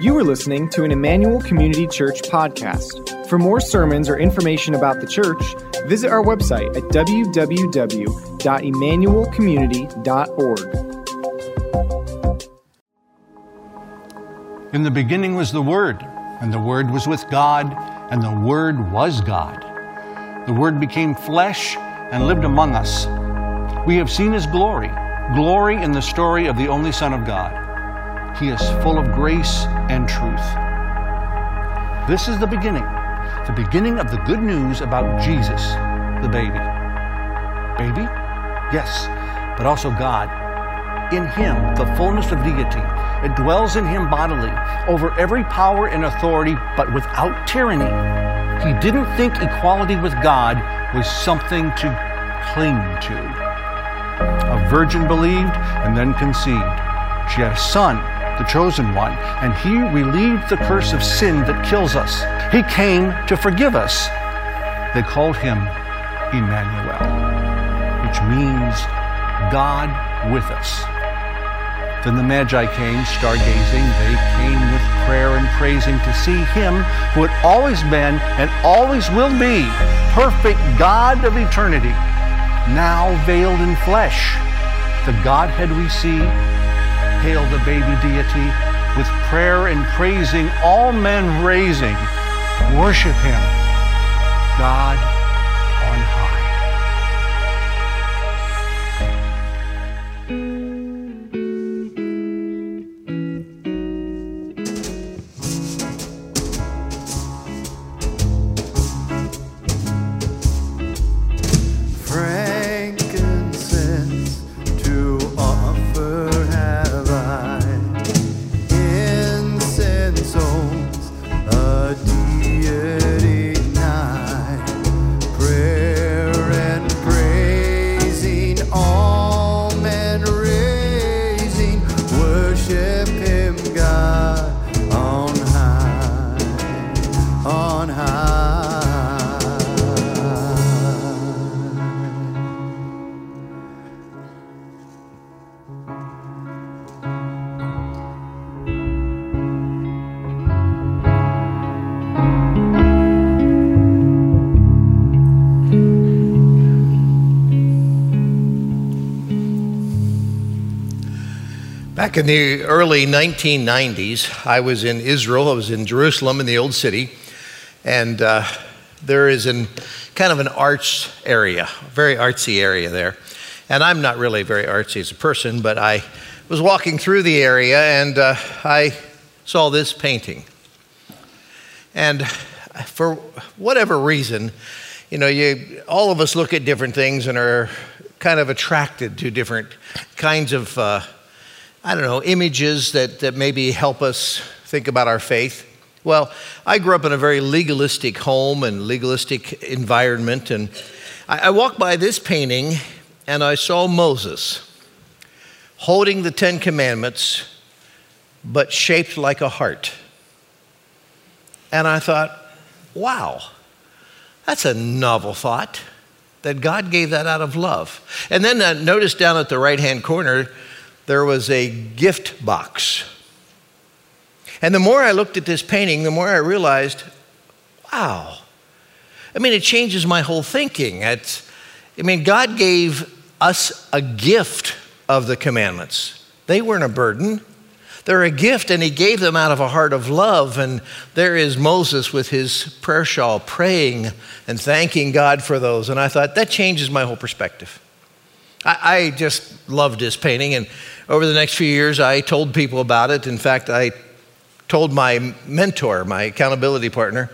You are listening to an Emmanuel Community Church podcast. For more sermons or information about the church, visit our website at www.emmanuelcommunity.org. In the beginning was the Word, and the Word was with God, and the Word was God. The Word became flesh and lived among us. We have seen His glory, glory in the story of the only Son of God. He is full of grace and truth. This is the beginning, the beginning of the good news about Jesus, the baby. Baby? Yes, but also God. In Him, the fullness of deity. It dwells in Him bodily, over every power and authority, but without tyranny. He didn't think equality with God was something to cling to. A virgin believed and then conceived. She had a son the chosen one, and he relieved the curse of sin that kills us. He came to forgive us. They called him Emmanuel, which means God with us. Then the Magi came, stargazing. They came with prayer and praising to see him who had always been and always will be perfect God of eternity, now veiled in flesh. The Godhead we see hail the baby deity with prayer and praising, all men raising, worship him, God Back in the early 1990s, I was in Israel. I was in Jerusalem in the Old City. And uh, there is an, kind of an arts area, very artsy area there. And I'm not really very artsy as a person, but I was walking through the area and uh, I saw this painting. And for whatever reason, you know, you, all of us look at different things and are kind of attracted to different kinds of. Uh, I don't know, images that, that maybe help us think about our faith. Well, I grew up in a very legalistic home and legalistic environment, and I, I walked by this painting and I saw Moses holding the Ten Commandments, but shaped like a heart. And I thought, wow, that's a novel thought that God gave that out of love. And then uh, notice down at the right hand corner, there was a gift box. And the more I looked at this painting, the more I realized, wow. I mean, it changes my whole thinking. It's, I mean, God gave us a gift of the commandments. They weren't a burden, they're a gift, and He gave them out of a heart of love. And there is Moses with his prayer shawl praying and thanking God for those. And I thought, that changes my whole perspective. I, I just loved this painting. And over the next few years, I told people about it. In fact, I told my mentor, my accountability partner,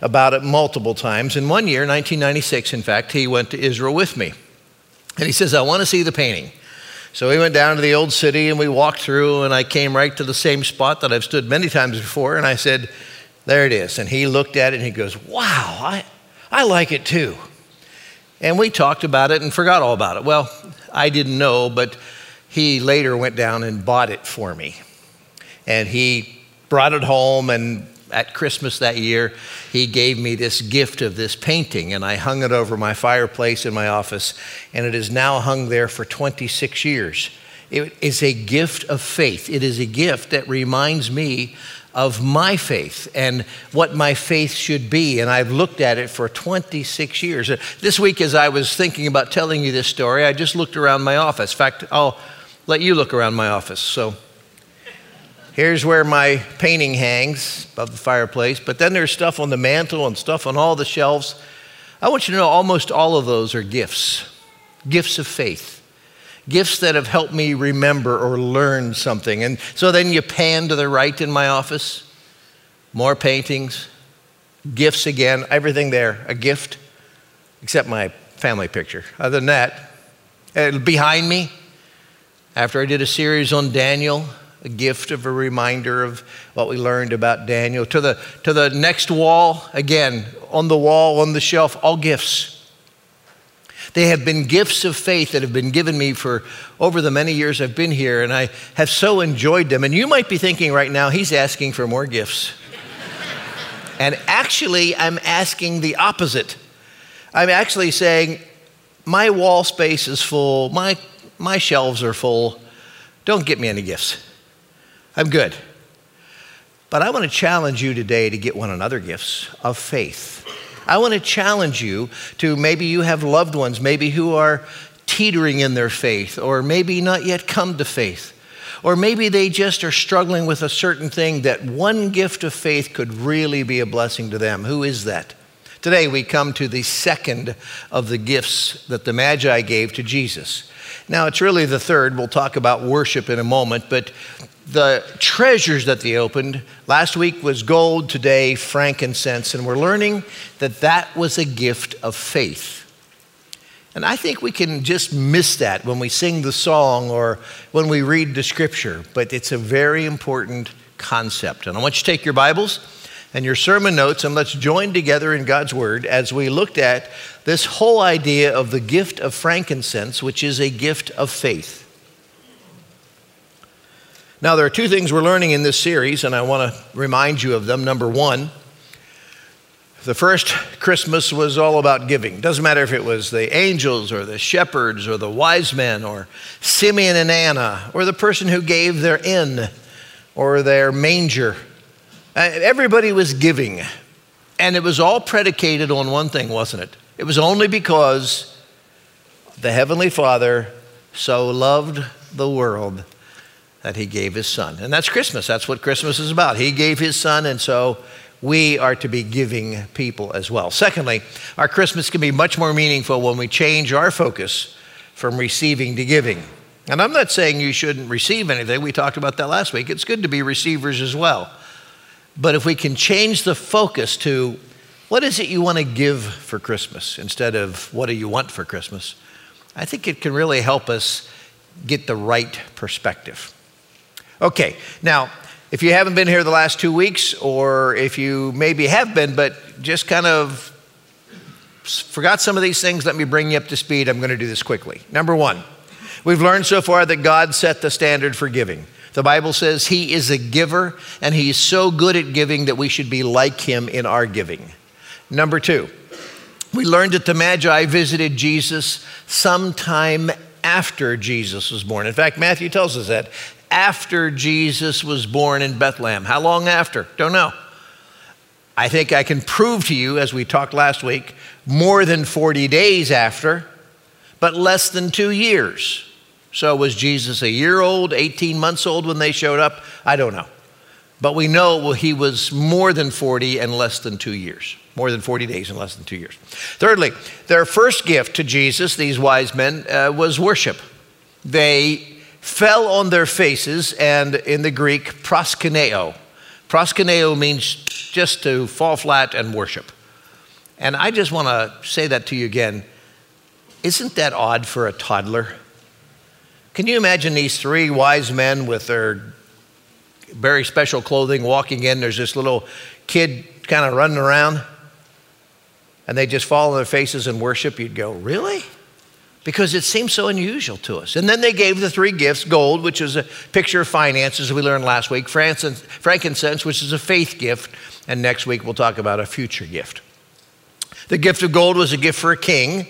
about it multiple times. In one year, 1996, in fact, he went to Israel with me. And he says, I want to see the painting. So we went down to the old city and we walked through, and I came right to the same spot that I've stood many times before. And I said, There it is. And he looked at it and he goes, Wow, I, I like it too. And we talked about it and forgot all about it. Well, I didn't know, but he later went down and bought it for me. And he brought it home, and at Christmas that year, he gave me this gift of this painting, and I hung it over my fireplace in my office, and it is now hung there for 26 years. It is a gift of faith. It is a gift that reminds me of my faith and what my faith should be. And I've looked at it for 26 years. Uh, this week, as I was thinking about telling you this story, I just looked around my office. In fact, I'll let you look around my office. So here's where my painting hangs above the fireplace, but then there's stuff on the mantle and stuff on all the shelves. I want you to know almost all of those are gifts, gifts of faith gifts that have helped me remember or learn something. And so then you pan to the right in my office, more paintings, gifts again, everything there, a gift, except my family picture. Other than that, behind me, after I did a series on Daniel, a gift of a reminder of what we learned about Daniel. To the, to the next wall, again, on the wall, on the shelf, all gifts. They have been gifts of faith that have been given me for over the many years I've been here, and I have so enjoyed them. And you might be thinking right now, he's asking for more gifts. and actually, I'm asking the opposite. I'm actually saying, my wall space is full, my, my shelves are full. Don't get me any gifts. I'm good. But I want to challenge you today to get one another gifts of faith. I want to challenge you to maybe you have loved ones, maybe who are teetering in their faith, or maybe not yet come to faith. Or maybe they just are struggling with a certain thing that one gift of faith could really be a blessing to them. Who is that? Today we come to the second of the gifts that the Magi gave to Jesus. Now, it's really the third. We'll talk about worship in a moment, but the treasures that they opened. Last week was gold, today, frankincense. And we're learning that that was a gift of faith. And I think we can just miss that when we sing the song or when we read the scripture, but it's a very important concept. And I want you to take your Bibles and your sermon notes and let's join together in God's Word as we looked at this whole idea of the gift of frankincense, which is a gift of faith. Now, there are two things we're learning in this series, and I want to remind you of them. Number one, the first Christmas was all about giving. Doesn't matter if it was the angels or the shepherds or the wise men or Simeon and Anna or the person who gave their inn or their manger. Uh, everybody was giving. And it was all predicated on one thing, wasn't it? It was only because the Heavenly Father so loved the world that he gave his son. And that's Christmas. That's what Christmas is about. He gave his son, and so we are to be giving people as well. Secondly, our Christmas can be much more meaningful when we change our focus from receiving to giving. And I'm not saying you shouldn't receive anything. We talked about that last week. It's good to be receivers as well. But if we can change the focus to what is it you want to give for Christmas instead of what do you want for Christmas, I think it can really help us get the right perspective. Okay, now, if you haven't been here the last two weeks, or if you maybe have been, but just kind of forgot some of these things, let me bring you up to speed. I'm going to do this quickly. Number one, we've learned so far that God set the standard for giving. The Bible says He is a giver, and He's so good at giving that we should be like Him in our giving. Number two, we learned that the Magi visited Jesus sometime after Jesus was born. In fact, Matthew tells us that after Jesus was born in Bethlehem. How long after? Don't know. I think I can prove to you, as we talked last week, more than 40 days after, but less than two years. So, was Jesus a year old, 18 months old when they showed up? I don't know. But we know well, he was more than 40 and less than two years, more than 40 days and less than two years. Thirdly, their first gift to Jesus, these wise men, uh, was worship. They fell on their faces, and in the Greek, proskuneo. Proskuneo means just to fall flat and worship. And I just want to say that to you again. Isn't that odd for a toddler? Can you imagine these three wise men with their very special clothing walking in? There's this little kid kind of running around, and they just fall on their faces and worship. You'd go, Really? Because it seems so unusual to us. And then they gave the three gifts gold, which is a picture of finances, we learned last week, frankincense, which is a faith gift, and next week we'll talk about a future gift. The gift of gold was a gift for a king,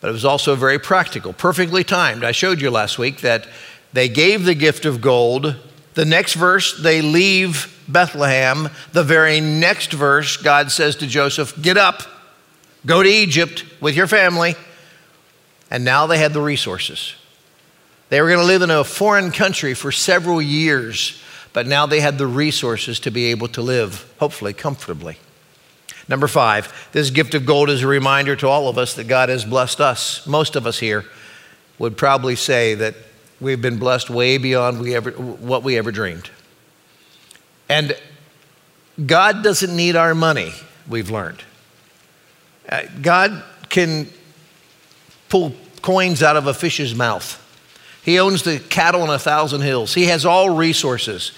but it was also very practical, perfectly timed. I showed you last week that They gave the gift of gold. The next verse, they leave Bethlehem. The very next verse, God says to Joseph, Get up, go to Egypt with your family. And now they had the resources. They were going to live in a foreign country for several years, but now they had the resources to be able to live, hopefully, comfortably. Number five, this gift of gold is a reminder to all of us that God has blessed us. Most of us here would probably say that we've been blessed way beyond we ever, what we ever dreamed. And God doesn't need our money, we've learned. Uh, God can pull coins out of a fish's mouth. He owns the cattle on a thousand hills. He has all resources,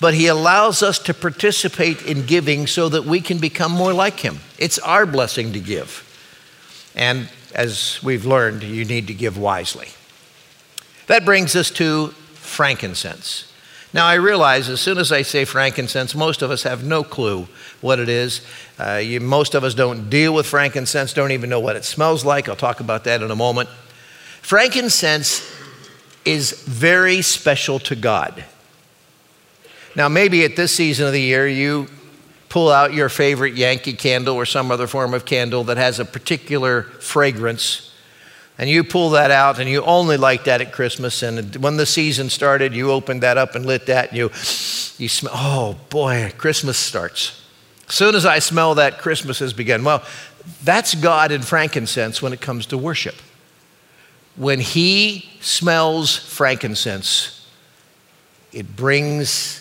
but He allows us to participate in giving so that we can become more like Him. It's our blessing to give. And as we've learned, you need to give wisely. That brings us to frankincense. Now, I realize as soon as I say frankincense, most of us have no clue what it is. Uh, you, most of us don't deal with frankincense, don't even know what it smells like. I'll talk about that in a moment. Frankincense is very special to God. Now, maybe at this season of the year, you pull out your favorite Yankee candle or some other form of candle that has a particular fragrance, and you pull that out, and you only like that at Christmas. And when the season started, you opened that up and lit that, and you, you smell, oh boy, Christmas starts. As soon as I smell that, Christmas has begun. Well, that's God in frankincense when it comes to worship when he smells frankincense, it brings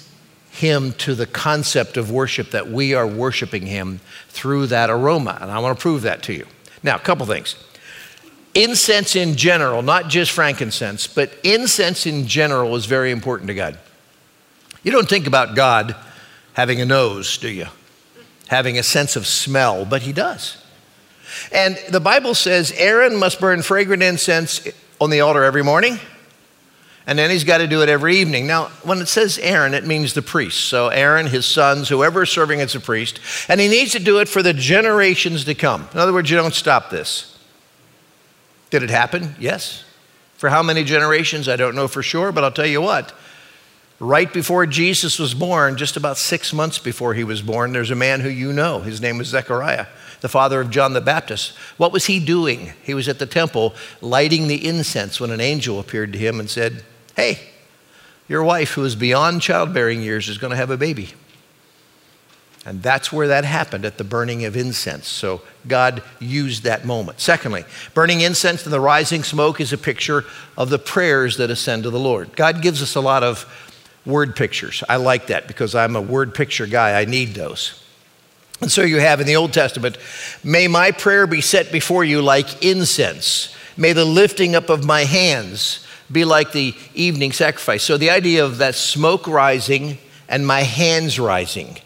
him to the concept of worship that we are worshiping him through that aroma. And I want to prove that to you. Now, a couple things. Incense in general, not just frankincense, but incense in general is very important to God. You don't think about God having a nose, do you? Having a sense of smell, but he does. And the Bible says Aaron must burn fragrant incense on the altar every morning, and then he's got to do it every evening. Now, when it says Aaron, it means the priest. So, Aaron, his sons, whoever is serving as a priest, and he needs to do it for the generations to come. In other words, you don't stop this. Did it happen? Yes. For how many generations? I don't know for sure, but I'll tell you what. Right before Jesus was born, just about six months before he was born, there's a man who you know. His name was Zechariah the father of John the Baptist. What was he doing? He was at the temple lighting the incense when an angel appeared to him and said, Hey, your wife, who is beyond childbearing years, is going to have a baby. And that's where that happened at the burning of incense. So God used that moment. Secondly, burning incense and the rising smoke is a picture of the prayers that ascend to the Lord. God gives us a lot of word pictures. I like that because I'm a word picture guy. I need those. And so you have in the Old Testament, may my prayer be set before you like incense. May the lifting up of my hands be like the evening sacrifice. So the idea of that smoke rising and my hands rising.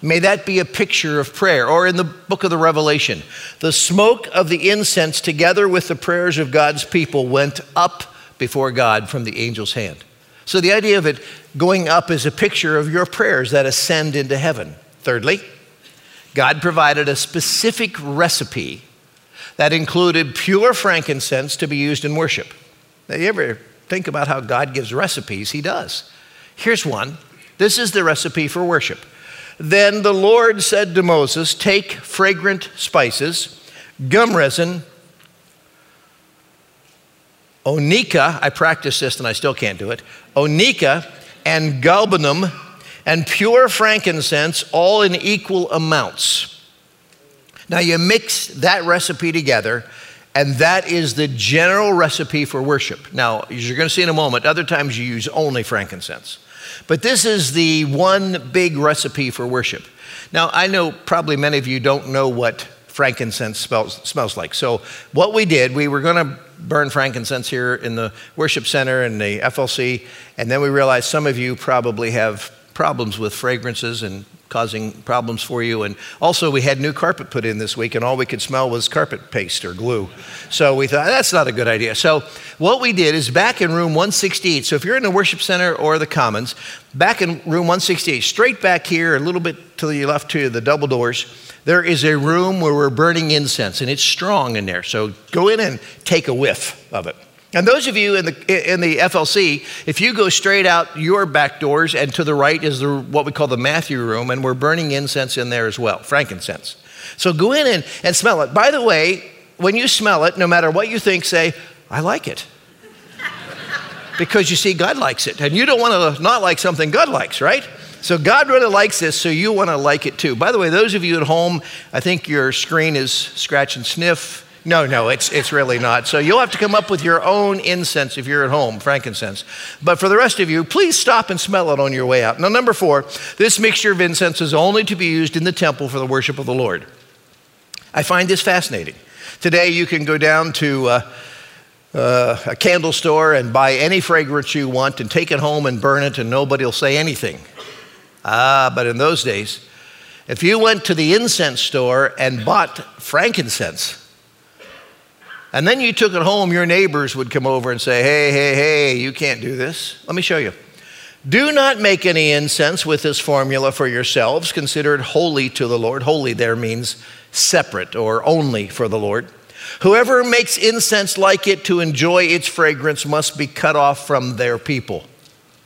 May that be a picture of prayer. Or in the book of the Revelation, the smoke of the incense together with the prayers of God's people went up before God from the angel's hand. So the idea of it going up is a picture of your prayers that ascend into heaven. Thirdly, God provided a specific recipe that included pure frankincense to be used in worship. Now, you ever think about how God gives recipes? He does. Here's one this is the recipe for worship. Then the Lord said to Moses, Take fragrant spices, gum resin, onycha, I practiced this and I still can't do it, onycha and galbanum and pure frankincense, all in equal amounts. Now you mix that recipe together, and that is the general recipe for worship. Now, as you're going to see in a moment, other times you use only frankincense. But this is the one big recipe for worship. Now, I know probably many of you don't know what frankincense smells, smells like. So, what we did, we were going to burn frankincense here in the worship center and the FLC, and then we realized some of you probably have problems with fragrances and causing problems for you. And also, we had new carpet put in this week, and all we could smell was carpet paste or glue. So we thought that's not a good idea. So what we did is back in room 168. So if you're in the worship center or the commons, back in room 168, straight back here, a little bit to the left to the double doors. There is a room where we're burning incense, and it's strong in there. So go in and take a whiff of it. And those of you in the, in the FLC, if you go straight out your back doors and to the right is the, what we call the Matthew room, and we're burning incense in there as well, frankincense. So go in and, and smell it. By the way, when you smell it, no matter what you think, say, I like it. because you see, God likes it. And you don't want to not like something God likes, right? So God really likes this, so you want to like it too. By the way, those of you at home, I think your screen is scratch and sniff no, no, it's, it's really not. So you'll have to come up with your own incense if you're at home, frankincense. But for the rest of you, please stop and smell it on your way out. Now, number four, this mixture of incense is only to be used in the temple for the worship of the Lord. I find this fascinating. Today, you can go down to uh, uh, a candle store and buy any fragrance you want and take it home and burn it, and nobody will say anything. Ah, but in those days, if you went to the incense store and bought frankincense, and then you took it home, your neighbors would come over and say, Hey, hey, hey, you can't do this. Let me show you. Do not make any incense with this formula for yourselves, considered holy to the Lord. Holy there means separate or only for the Lord. Whoever makes incense like it to enjoy its fragrance must be cut off from their people.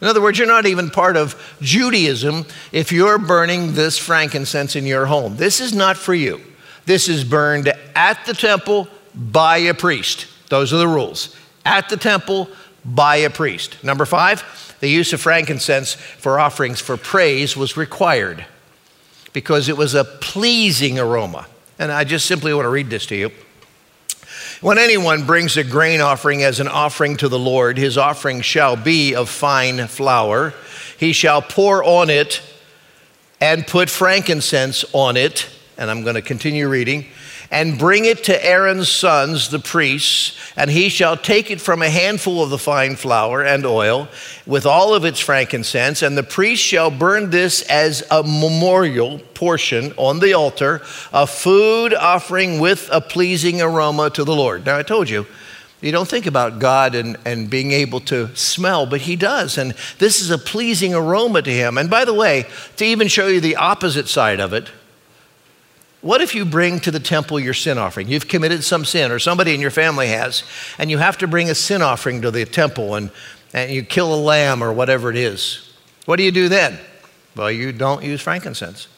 In other words, you're not even part of Judaism if you're burning this frankincense in your home. This is not for you. This is burned at the temple by a priest. Those are the rules. At the temple, by a priest. Number five, the use of frankincense for offerings for praise was required because it was a pleasing aroma. And I just simply want to read this to you. When anyone brings a grain offering as an offering to the Lord, his offering shall be of fine flour. He shall pour on it and put frankincense on it. And I'm going to continue reading and bring it to Aaron's sons, the priests, and he shall take it from a handful of the fine flour and oil with all of its frankincense, and the priest shall burn this as a memorial portion on the altar, a food offering with a pleasing aroma to the Lord. Now, I told you, you don't think about God and, and being able to smell, but He does. And this is a pleasing aroma to Him. And by the way, to even show you the opposite side of it, what if you bring to the temple your sin offering? You've committed some sin, or somebody in your family has, and you have to bring a sin offering to the temple and, and you kill a lamb or whatever it is. What do you do then? Well, you don't use frankincense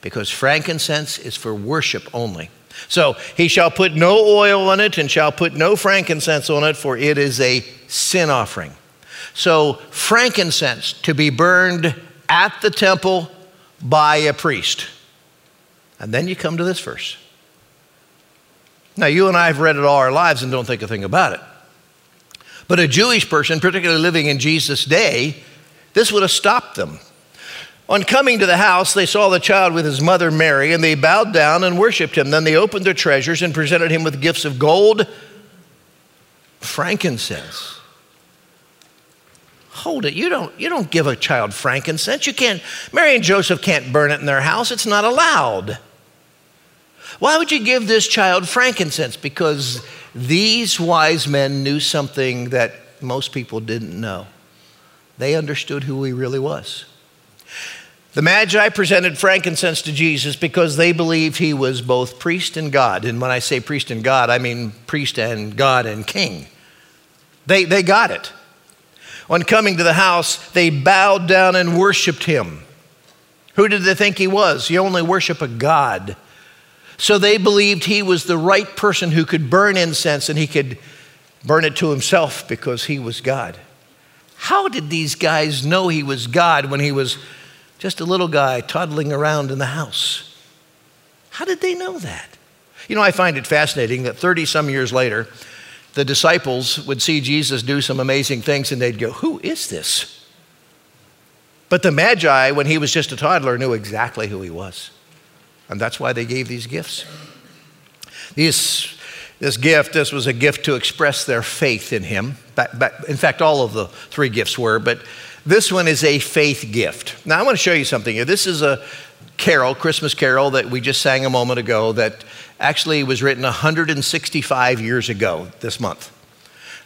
because frankincense is for worship only. So he shall put no oil on it and shall put no frankincense on it, for it is a sin offering. So, frankincense to be burned at the temple by a priest. And then you come to this verse. Now, you and I have read it all our lives and don't think a thing about it. But a Jewish person, particularly living in Jesus' day, this would have stopped them. On coming to the house, they saw the child with his mother Mary, and they bowed down and worshiped him. Then they opened their treasures and presented him with gifts of gold, frankincense. Hold it. You don't, you don't give a child frankincense. You can't, Mary and Joseph can't burn it in their house. It's not allowed. Why would you give this child frankincense? Because these wise men knew something that most people didn't know. They understood who he really was. The Magi presented frankincense to Jesus because they believed he was both priest and God. And when I say priest and God, I mean priest and God and king. They, they got it. On coming to the house, they bowed down and worshiped him. Who did they think he was? You only worship a God. So they believed he was the right person who could burn incense and he could burn it to himself because he was God. How did these guys know he was God when he was just a little guy toddling around in the house? How did they know that? You know, I find it fascinating that 30 some years later, the disciples would see Jesus do some amazing things and they'd go, Who is this? But the Magi, when he was just a toddler, knew exactly who he was. And that's why they gave these gifts. These, this gift, this was a gift to express their faith in him. in fact, all of the three gifts were, but this one is a faith gift. Now, I want to show you something here. This is a carol, Christmas carol, that we just sang a moment ago that actually was written 165 years ago this month.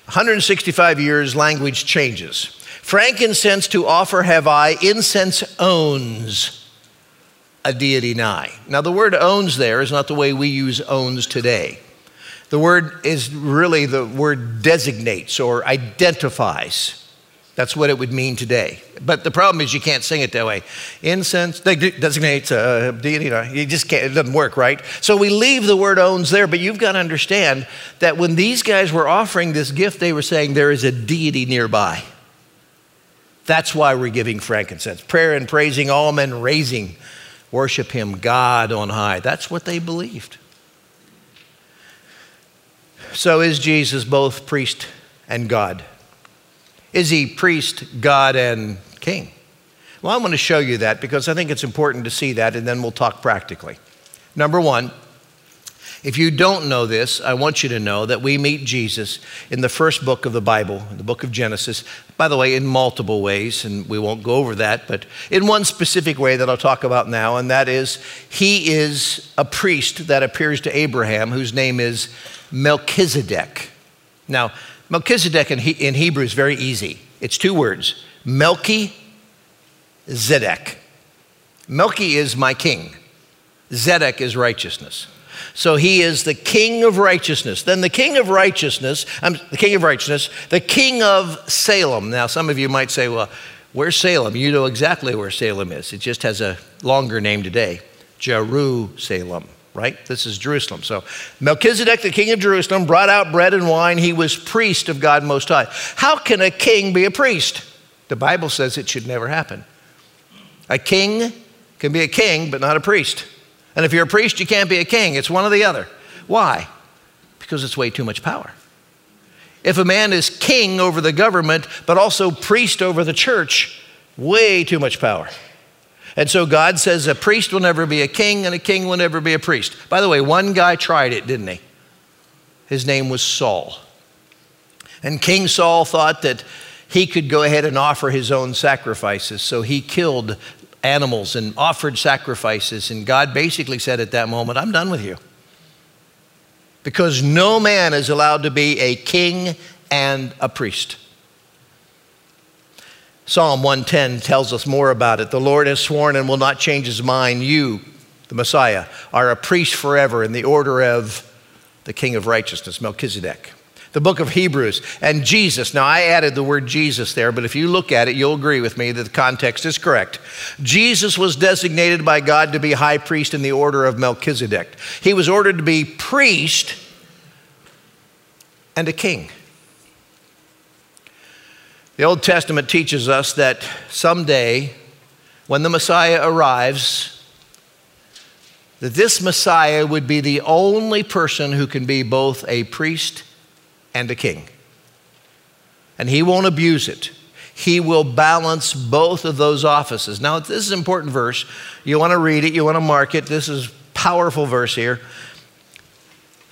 165 years, language changes. Frankincense to offer have I, incense owns a deity nigh. Now, the word owns there is not the way we use owns today. The word is really the word designates or identifies. That's what it would mean today. But the problem is you can't sing it that way. Incense designates a deity. You, just can't, it doesn't work, right? So we leave the word owns there, but you've got to understand that when these guys were offering this gift, they were saying there is a deity nearby. That's why we're giving frankincense. Prayer and praising all men raising, worship him, God on high. That's what they believed. So is Jesus both priest and God? Is he priest, God, and king? Well, I want to show you that because I think it's important to see that, and then we'll talk practically. Number one, if you don't know this, I want you to know that we meet Jesus in the first book of the Bible, the book of Genesis. By the way, in multiple ways, and we won't go over that, but in one specific way that I'll talk about now, and that is he is a priest that appears to Abraham whose name is Melchizedek. Now, Melchizedek in, he, in Hebrew is very easy. It's two words Melchi Zedek. Melchi is my king, Zedek is righteousness. So he is the king of righteousness. Then the king of righteousness, I'm the king of righteousness, the king of Salem. Now, some of you might say, well, where's Salem? You know exactly where Salem is. It just has a longer name today Jerusalem right? This is Jerusalem. So Melchizedek, the king of Jerusalem, brought out bread and wine. He was priest of God Most High. How can a king be a priest? The Bible says it should never happen. A king can be a king, but not a priest. And if you're a priest, you can't be a king. It's one or the other. Why? Because it's way too much power. If a man is king over the government, but also priest over the church, way too much power. And so God says a priest will never be a king and a king will never be a priest. By the way, one guy tried it, didn't he? His name was Saul. And King Saul thought that he could go ahead and offer his own sacrifices. So he killed animals and offered sacrifices. And God basically said at that moment, I'm done with you. Because no man is allowed to be a king and a priest. Psalm 110 tells us more about it. The Lord has sworn and will not change his mind. You, the Messiah, are a priest forever in the order of the King of righteousness, Melchizedek. The book of Hebrews and Jesus. Now, I added the word Jesus there, but if you look at it, you'll agree with me that the context is correct. Jesus was designated by God to be high priest in the order of Melchizedek. He was ordered to be priest and a king. The Old Testament teaches us that someday, when the Messiah arrives, that this Messiah would be the only person who can be both a priest and a king. And he won't abuse it. He will balance both of those offices. Now, this is an important verse. You want to read it, you want to mark it. This is powerful verse here.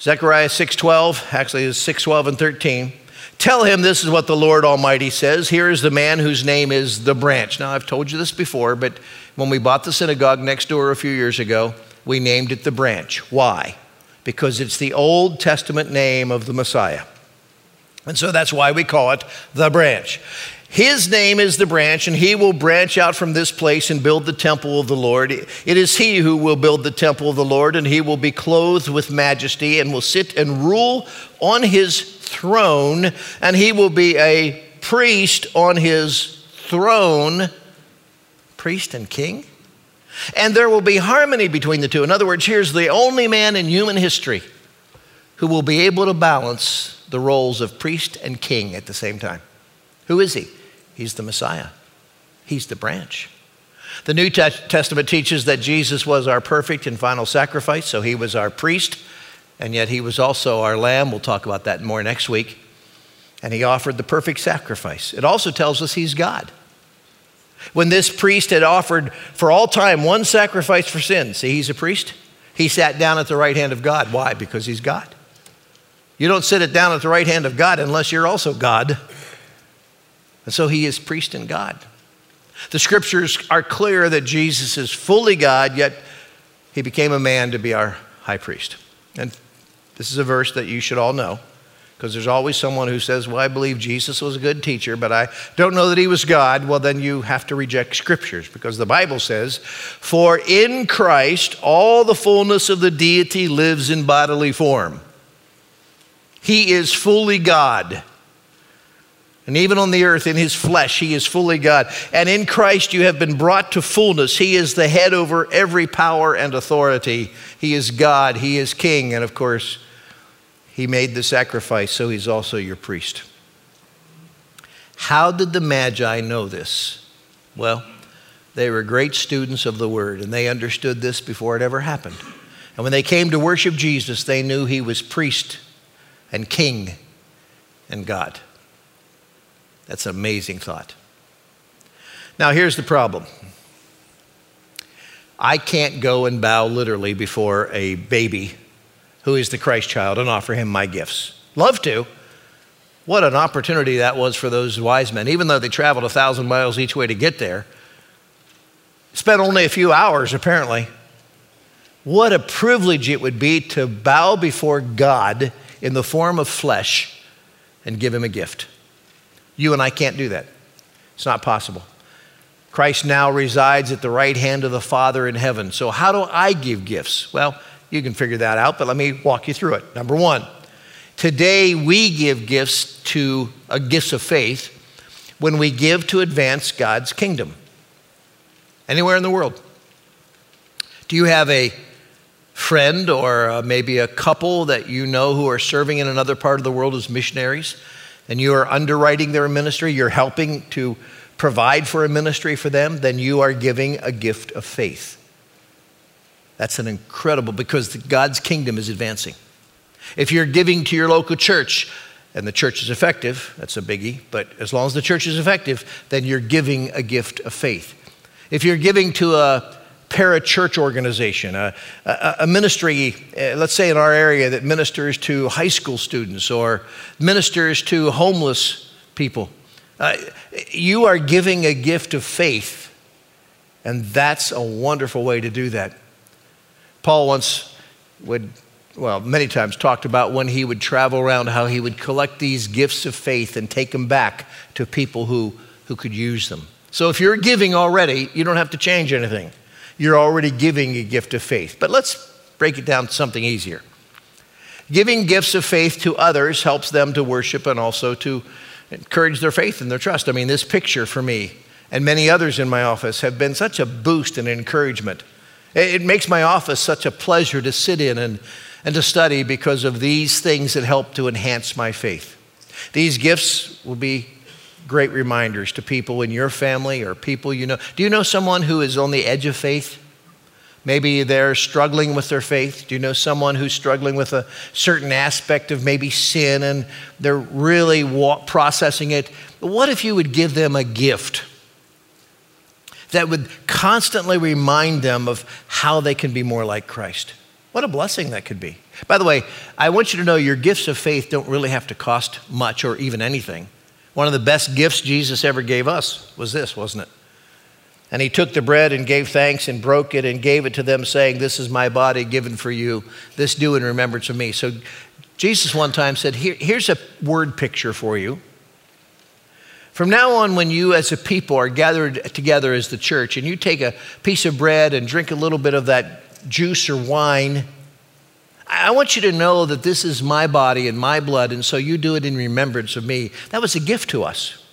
Zechariah 6:12, actually is 6:12 and 13. Tell him this is what the Lord Almighty says. Here is the man whose name is the branch. Now, I've told you this before, but when we bought the synagogue next door a few years ago, we named it the branch. Why? Because it's the Old Testament name of the Messiah. And so that's why we call it the branch. His name is the branch, and he will branch out from this place and build the temple of the Lord. It is he who will build the temple of the Lord, and he will be clothed with majesty and will sit and rule on his throne, and he will be a priest on his throne. Priest and king? And there will be harmony between the two. In other words, here's the only man in human history who will be able to balance the roles of priest and king at the same time. Who is he? He's the Messiah, He's the branch. The New Testament teaches that Jesus was our perfect and final sacrifice, so He was our priest, and yet He was also our lamb. We'll talk about that more next week. And He offered the perfect sacrifice. It also tells us He's God. When this priest had offered for all time one sacrifice for sin, see, He's a priest, He sat down at the right hand of God. Why? Because He's God. You don't sit it down at the right hand of God unless you're also God. And so he is priest and God. The scriptures are clear that Jesus is fully God, yet he became a man to be our high priest. And this is a verse that you should all know because there's always someone who says, Well, I believe Jesus was a good teacher, but I don't know that he was God. Well, then you have to reject scriptures because the Bible says, For in Christ all the fullness of the deity lives in bodily form. He is fully God. And even on the earth, in his flesh, he is fully God. And in Christ, you have been brought to fullness. He is the head over every power and authority. He is God, he is king. And of course, he made the sacrifice, so he's also your priest. How did the Magi know this? Well, they were great students of the word, and they understood this before it ever happened. And when they came to worship Jesus, they knew he was priest and king and God. That's an amazing thought. Now, here's the problem I can't go and bow literally before a baby who is the Christ child and offer him my gifts. Love to. What an opportunity that was for those wise men, even though they traveled a thousand miles each way to get there. Spent only a few hours, apparently. What a privilege it would be to bow before God in the form of flesh and give him a gift. You and I can't do that. It's not possible. Christ now resides at the right hand of the Father in heaven. So, how do I give gifts? Well, you can figure that out, but let me walk you through it. Number one, today we give gifts to a gifts of faith when we give to advance God's kingdom. Anywhere in the world. Do you have a friend or uh, maybe a couple that you know who are serving in another part of the world as missionaries? and you are underwriting their ministry, you're helping to provide for a ministry for them, then you are giving a gift of faith. That's an incredible because God's kingdom is advancing. If you're giving to your local church and the church is effective, that's a biggie, but as long as the church is effective, then you're giving a gift of faith. If you're giving to a parachurch organization, a, a, a ministry, uh, let's say in our area, that ministers to high school students or ministers to homeless people. Uh, you are giving a gift of faith, and that's a wonderful way to do that. Paul once would, well, many times talked about when he would travel around how he would collect these gifts of faith and take them back to people who, who could use them. So if you're giving already, you don't have to change anything you're already giving a gift of faith. But let's break it down to something easier. Giving gifts of faith to others helps them to worship and also to encourage their faith and their trust. I mean, this picture for me and many others in my office have been such a boost and encouragement. It makes my office such a pleasure to sit in and, and to study because of these things that help to enhance my faith. These gifts will be great reminders to people in your family or people you know. Do you know someone who is on the edge of faith? Maybe they're struggling with their faith. Do you know someone who's struggling with a certain aspect of maybe sin and they're really processing it? What if you would give them a gift that would constantly remind them of how they can be more like Christ? What a blessing that could be. By the way, I want you to know your gifts of faith don't really have to cost much or even anything. One of the best gifts Jesus ever gave us was this, wasn't it? And he took the bread and gave thanks and broke it and gave it to them, saying, This is my body given for you. This do in remembrance of me. So Jesus one time said, Here, Here's a word picture for you. From now on, when you as a people are gathered together as the church and you take a piece of bread and drink a little bit of that juice or wine, I want you to know that this is my body and my blood, and so you do it in remembrance of me. That was a gift to us.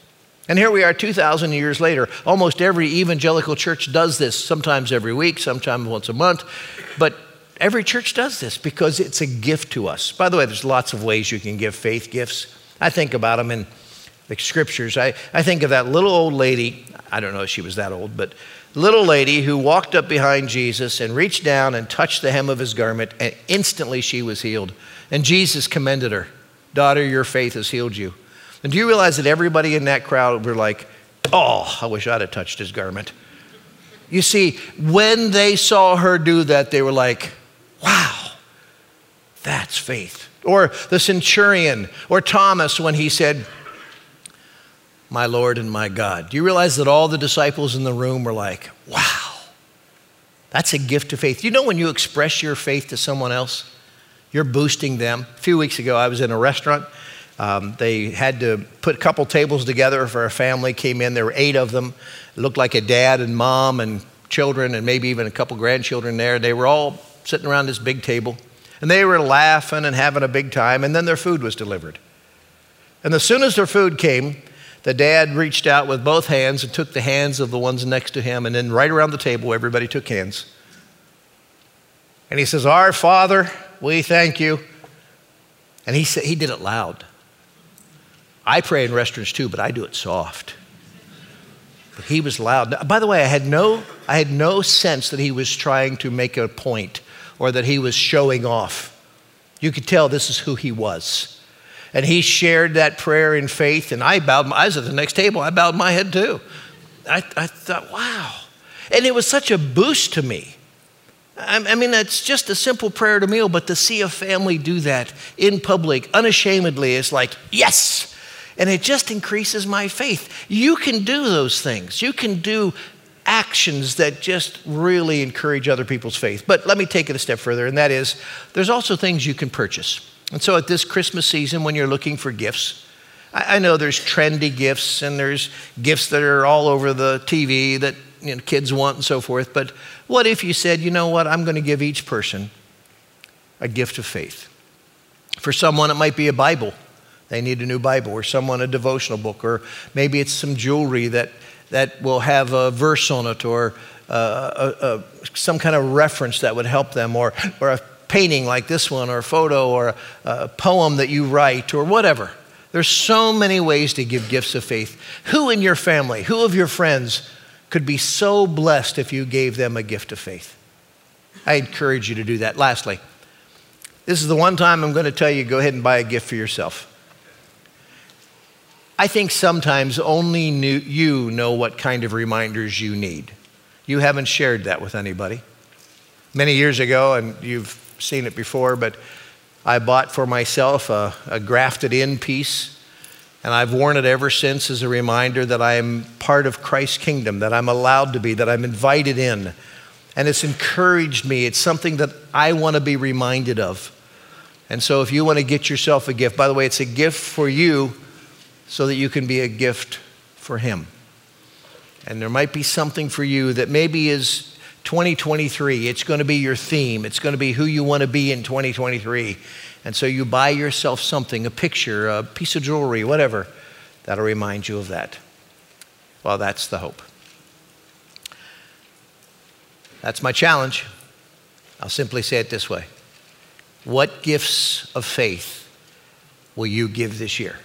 And here we are 2,000 years later. Almost every evangelical church does this, sometimes every week, sometimes once a month. But every church does this because it's a gift to us. By the way, there's lots of ways you can give faith gifts. I think about them in the scriptures. I, I think of that little old lady. I don't know if she was that old, but little lady who walked up behind Jesus and reached down and touched the hem of his garment, and instantly she was healed. And Jesus commended her Daughter, your faith has healed you. And do you realize that everybody in that crowd were like, Oh, I wish I'd have touched his garment? You see, when they saw her do that, they were like, Wow, that's faith. Or the centurion, or Thomas when he said, my Lord and my God. Do you realize that all the disciples in the room were like, wow, that's a gift of faith. You know, when you express your faith to someone else, you're boosting them. A few weeks ago, I was in a restaurant. Um, they had to put a couple tables together for a family came in. There were eight of them. It looked like a dad and mom and children and maybe even a couple grandchildren there. They were all sitting around this big table. And they were laughing and having a big time, and then their food was delivered. And as soon as their food came, the dad reached out with both hands and took the hands of the ones next to him, and then right around the table, everybody took hands. And he says, Our Father, we thank you. And he, said, he did it loud. I pray in restaurants too, but I do it soft. But he was loud. By the way, I had no, I had no sense that he was trying to make a point or that he was showing off. You could tell this is who he was. And he shared that prayer in faith, and I bowed my eyes at the next table. I bowed my head too. I, I thought, wow. And it was such a boost to me. I, I mean, it's just a simple prayer to meal, but to see a family do that in public, unashamedly, is like, yes. And it just increases my faith. You can do those things. You can do actions that just really encourage other people's faith. But let me take it a step further, and that is there's also things you can purchase. And so at this Christmas season, when you're looking for gifts, I, I know there's trendy gifts and there's gifts that are all over the TV that you know, kids want and so forth. But what if you said, you know what, I'm going to give each person a gift of faith? For someone, it might be a Bible. They need a new Bible, or someone a devotional book, or maybe it's some jewelry that, that will have a verse on it, or uh, a, a, some kind of reference that would help them, or, or a painting like this one, or a photo, or a, a poem that you write, or whatever. There's so many ways to give gifts of faith. Who in your family, who of your friends could be so blessed if you gave them a gift of faith? I encourage you to do that. Lastly, this is the one time I'm going to tell you go ahead and buy a gift for yourself. I think sometimes only you know what kind of reminders you need. You haven't shared that with anybody. Many years ago, and you've seen it before, but I bought for myself a, a grafted in piece, and I've worn it ever since as a reminder that I am part of Christ's kingdom, that I'm allowed to be, that I'm invited in. And it's encouraged me. It's something that I want to be reminded of. And so, if you want to get yourself a gift, by the way, it's a gift for you so that you can be a gift for Him. And there might be something for you that maybe is 2023. It's going to be your theme. It's going to be who you want to be in 2023. And so you buy yourself something, a picture, a piece of jewelry, whatever, that'll remind you of that. Well, that's the hope. That's my challenge. I'll simply say it this way What gifts of faith will you give this year?